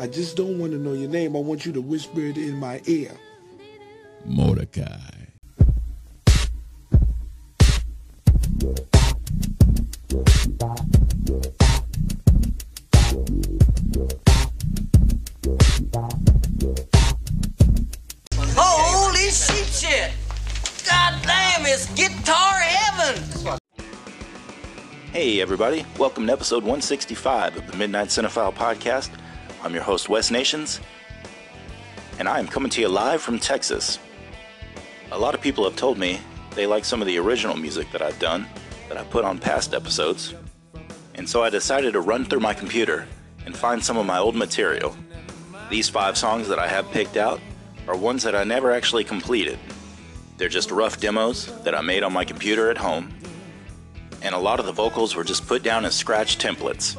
I just don't want to know your name. I want you to whisper it in my ear. Mordecai. Holy shit shit! God damn, it's guitar heaven! Hey, everybody. Welcome to episode 165 of the Midnight Cinephile Podcast. I'm your host, Wes Nations, and I am coming to you live from Texas. A lot of people have told me they like some of the original music that I've done, that I put on past episodes, and so I decided to run through my computer and find some of my old material. These five songs that I have picked out are ones that I never actually completed. They're just rough demos that I made on my computer at home and a lot of the vocals were just put down as scratch templates,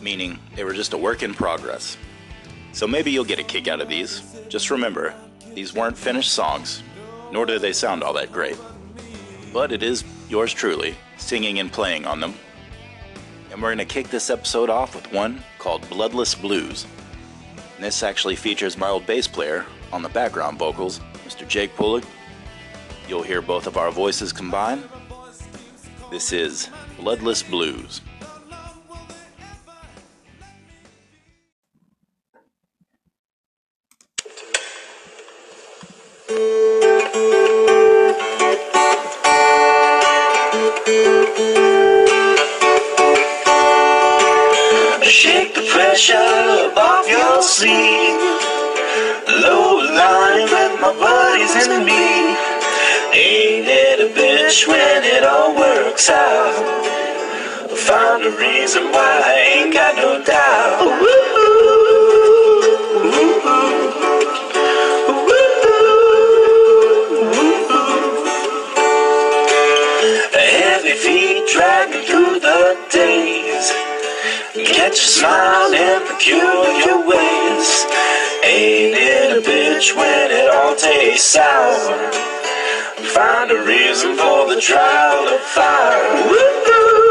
meaning they were just a work in progress. So maybe you'll get a kick out of these. Just remember, these weren't finished songs, nor do they sound all that great. But it is yours truly, singing and playing on them. And we're going to kick this episode off with one called Bloodless Blues. And this actually features my old bass player on the background vocals, Mr. Jake Pulig. You'll hear both of our voices combined this is Bloodless Blues. Pressure off your sleeve. Low line with my buddies and me. Ain't it a bitch when it all works out? Found a reason why I ain't got no doubt. Heavy feet dragging through the days. Catch a smile in peculiar ways. Ain't it a bitch when it all tastes sour? Find a reason for the trial of fire. I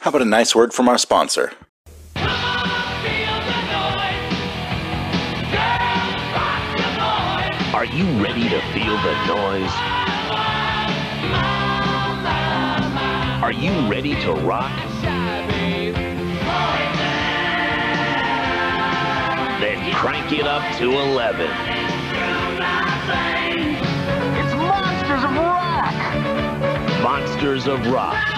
How about a nice word from our sponsor? Are you ready to feel the noise? Are you ready to rock? Then crank it up to 11. It's Monsters of Rock! Monsters of Rock.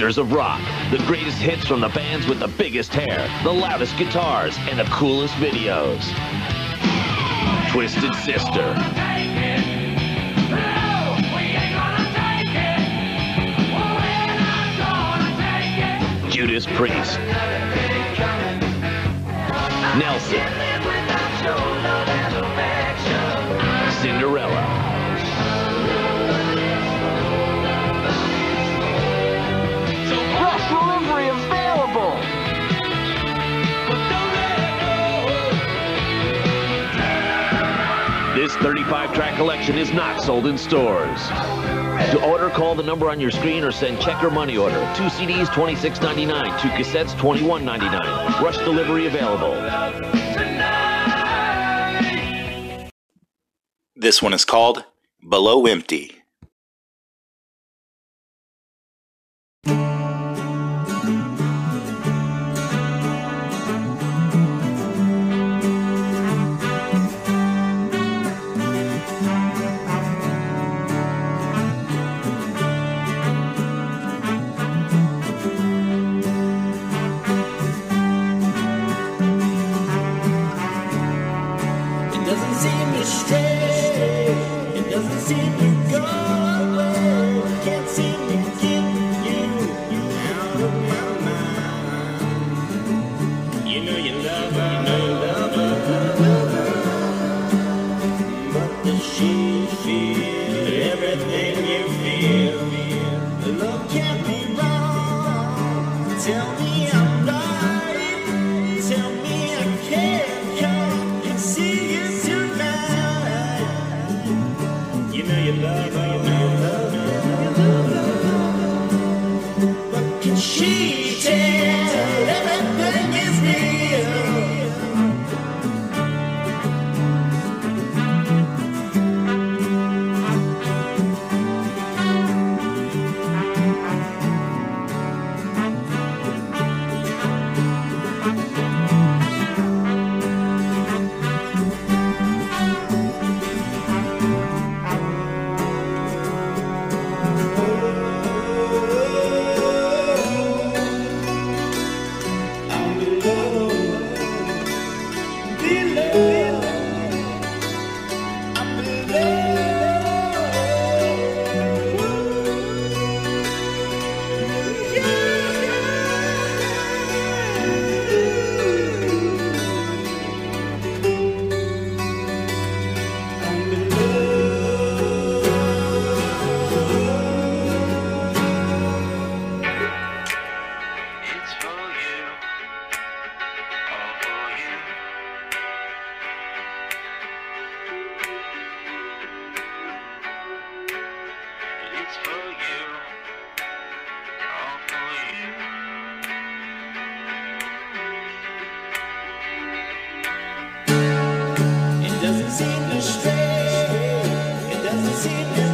Of Rock. The greatest hits from the bands with the biggest hair, the loudest guitars, and the coolest videos. Twisted Sister. Judas Priest. Nelson. 35 track collection is not sold in stores. To order, call the number on your screen or send check or money order. Two CDs, $26.99. Two cassettes, $21.99. Rush delivery available. This one is called Below Empty. seen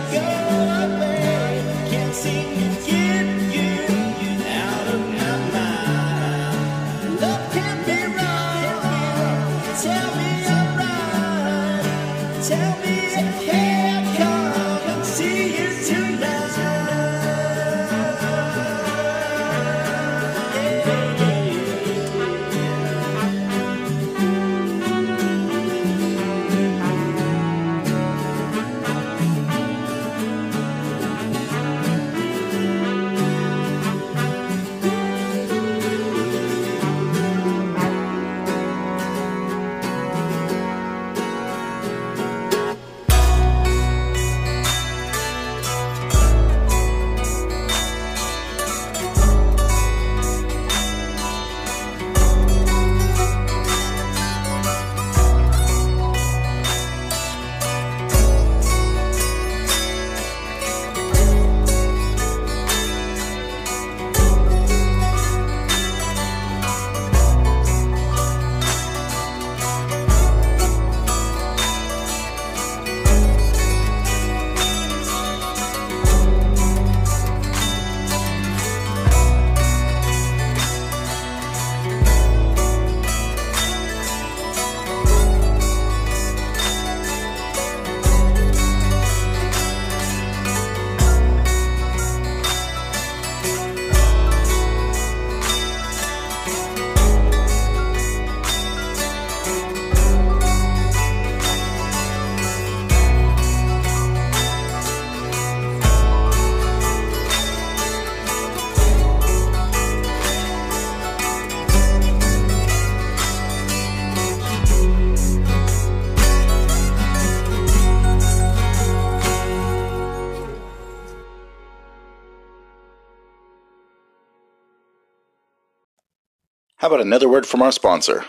How about another word from our sponsor?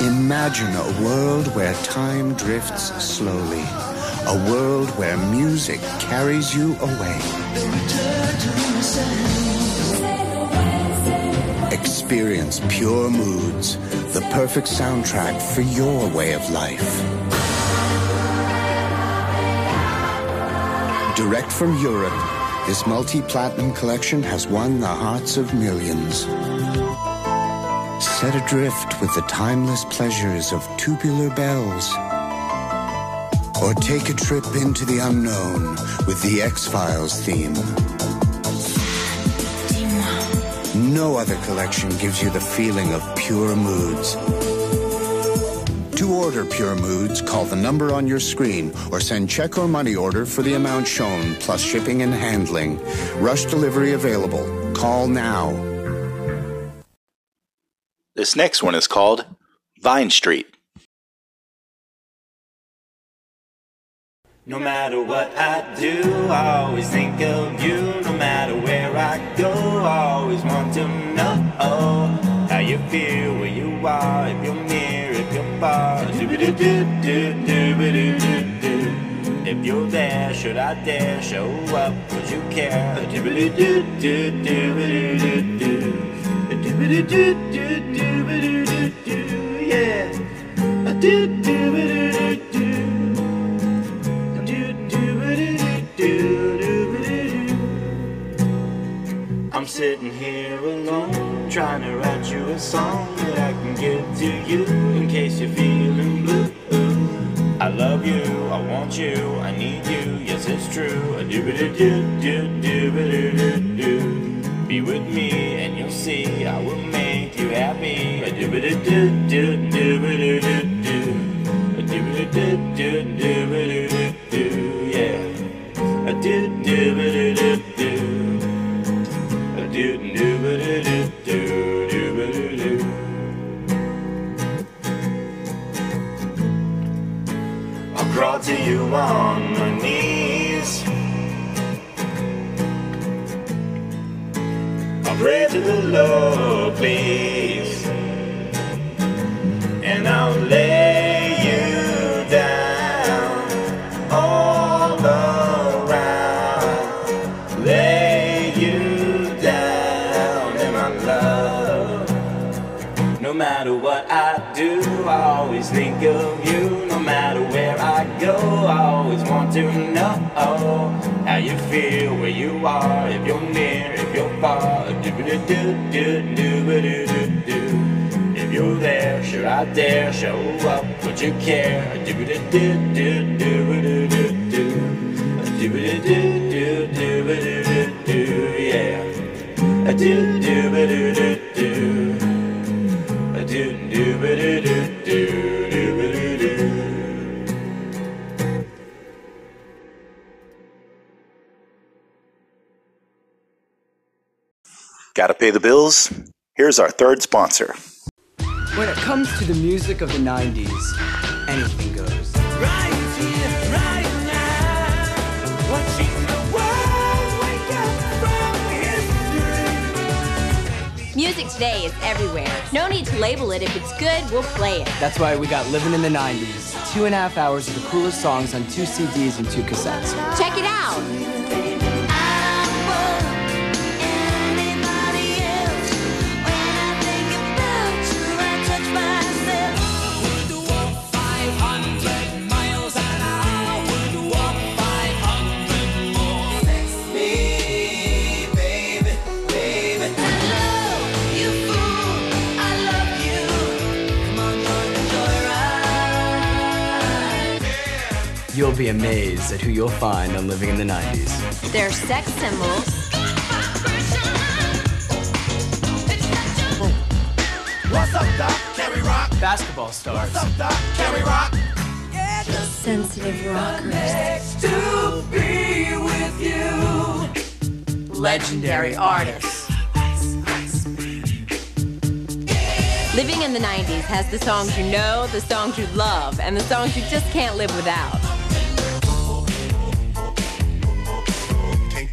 Imagine a world where time drifts slowly. A world where music carries you away. Experience pure moods, the perfect soundtrack for your way of life. Direct from Europe, this multi-platinum collection has won the hearts of millions. Set adrift with the timeless pleasures of tubular bells. Or take a trip into the unknown with the X-Files theme. No other collection gives you the feeling of pure moods. To order Pure Moods, call the number on your screen or send check or money order for the amount shown, plus shipping and handling. Rush delivery available. Call now. This next one is called Vine Street. No matter what I do, I always think of you. No matter where I go, I always want to know oh, how you feel, where you are, if you're near, you're If you're there, should I dare show up? Would you care? I'm sitting here alone, trying to write you a song that I can give to you in case you're feeling blue. I love you, I want you, I need you, yes it's true. A doo do, do, do, do, do, do, Be with me and you'll see I will make you happy. A do, do, do, do, do, do, do, do, do, do, do, do, do on my knees. I'll pray to the Lord, please. And I'll lay you down all around. Lay you down in my love. No matter what I do, I always think of to know how you feel, where you are, if you're near, if you're far. Do do do do do do do do. If you're there, should I dare show up? Would you care? Do do do do do do do do. Do do do do do do do. Yeah. Do do do do do. Do do do do do pay the bills? Here's our third sponsor. When it comes to the music of the 90s, anything goes. Music today is everywhere. No need to label it. If it's good, we'll play it. That's why we got Living in the 90s. Two and a half hours of the coolest songs on two CDs and two cassettes. Check it out. Be amazed at who you'll find on Living in the 90s. They're sex symbols. What's up, Doc? Can we rock? Basketball stars. What's up, Doc? Can we rock? Sensitive rockers. To be with you. Legendary artists. Living in the 90s has the songs you know, the songs you love, and the songs you just can't live without.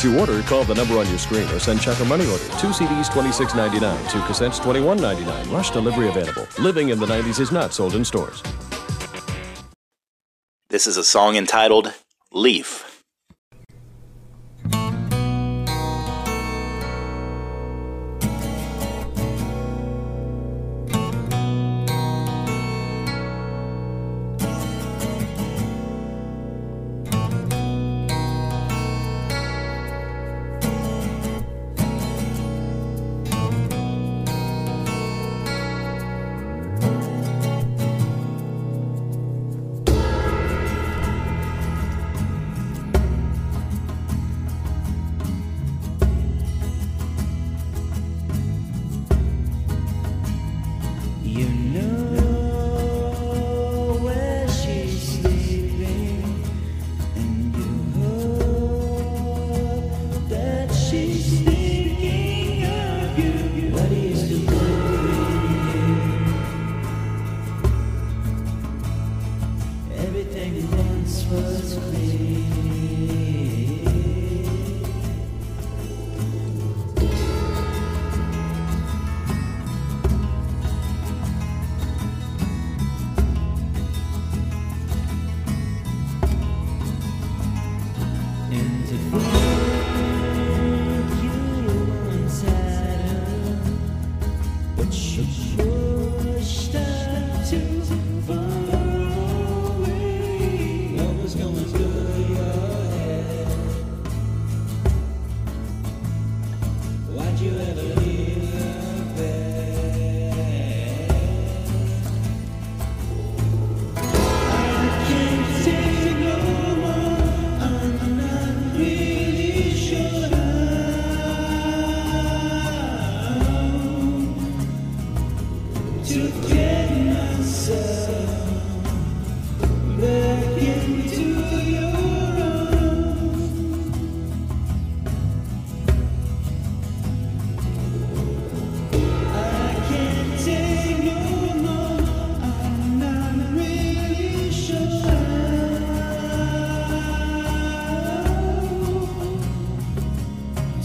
To order, call the number on your screen or send check or money order. Two CDs, $26.99. Two cassettes, $21.99. Rush delivery available. Living in the 90s is not sold in stores. This is a song entitled Leaf.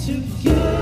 To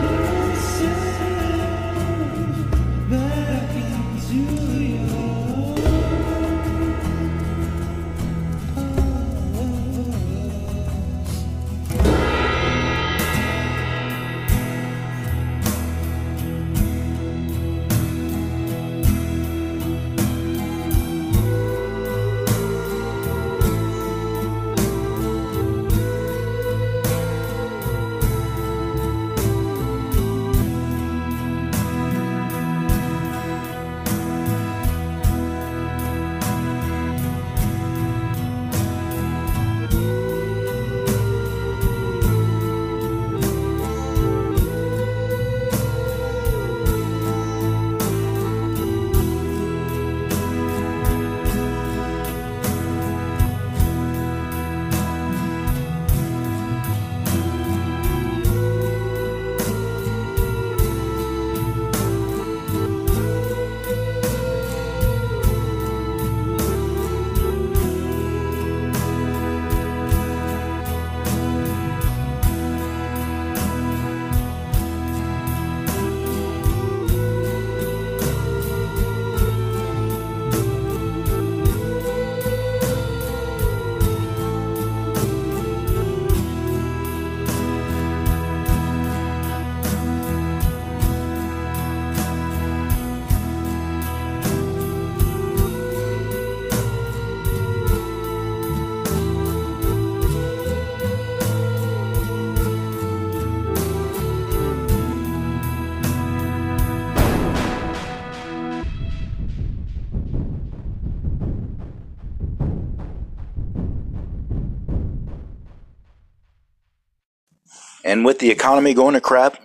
And with the economy going to crap,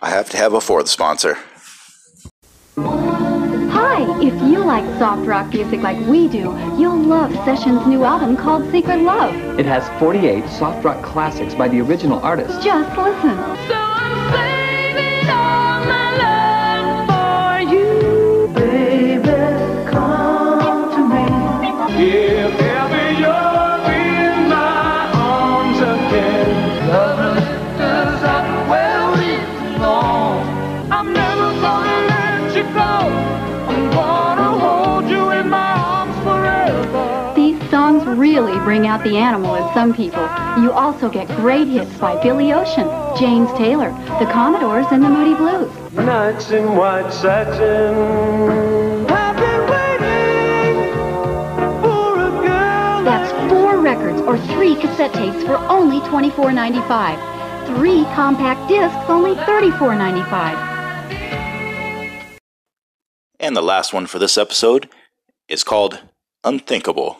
I have to have a fourth sponsor. Hi, if you like soft rock music like we do, you'll love Sessions' new album called Secret Love. It has 48 soft rock classics by the original artists. Just listen. So bring out the animal in some people. You also get great hits by Billy Ocean, James Taylor, the Commodores, and the Moody Blues. Nights in white satin. I've been waiting for a girl. That's four records or three cassette tapes for only $24.95. Three compact discs, only $34.95. And the last one for this episode is called Unthinkable.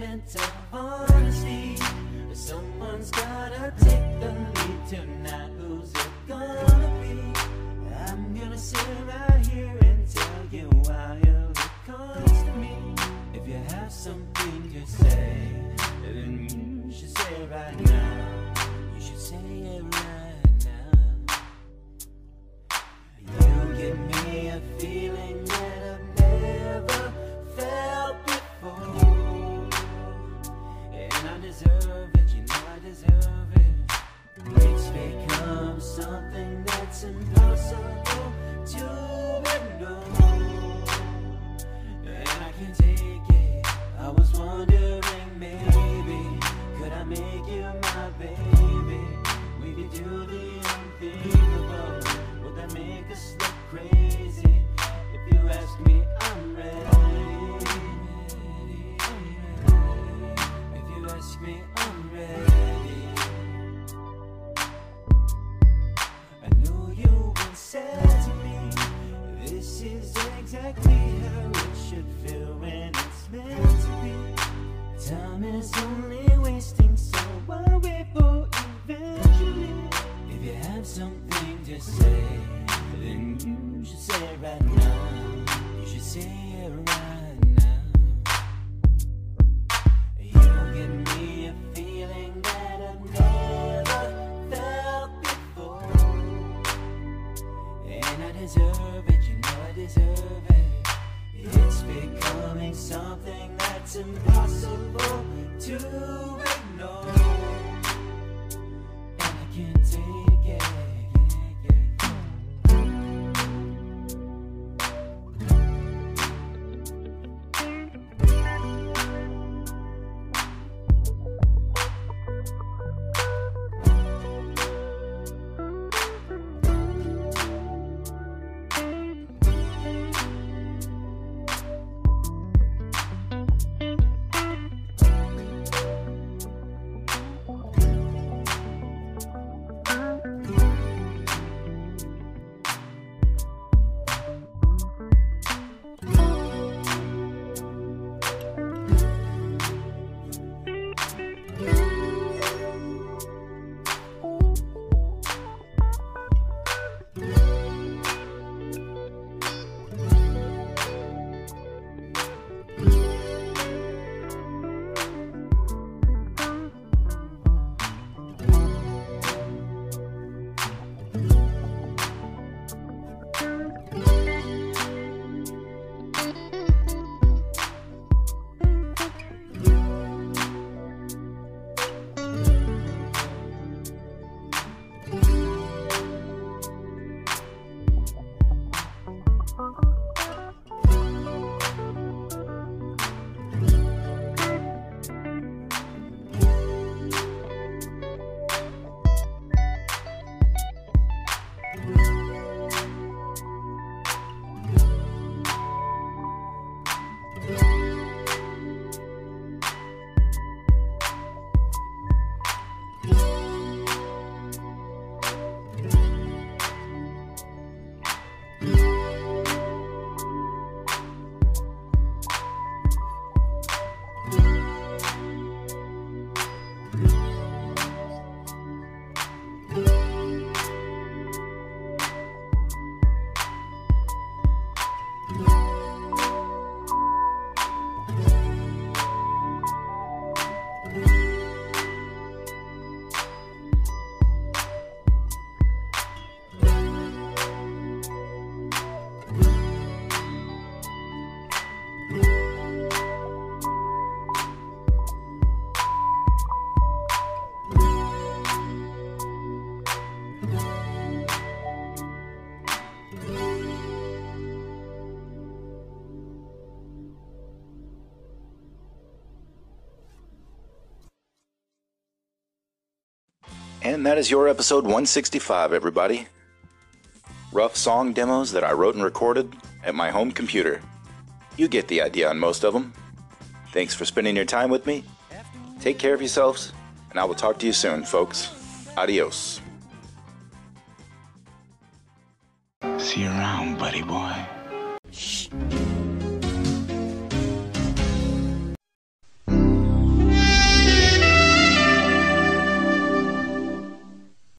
Moment of honesty. Someone's gotta take the lead tonight. Who's it gonna be? I'm gonna sit right here and tell you why it comes to me. If you have something to say, then you should say it right now. You should say it right make you my baby? We could do the unthinkable. Would that make us look crazy? If you ask me, I'm ready. If you ask me, I'm ready. I know you once said to me, this is exactly how it should feel when it's meant to be. Time is only it's impossible to And that is your episode 165, everybody. Rough song demos that I wrote and recorded at my home computer. You get the idea on most of them. Thanks for spending your time with me. Take care of yourselves, and I will talk to you soon, folks. Adios.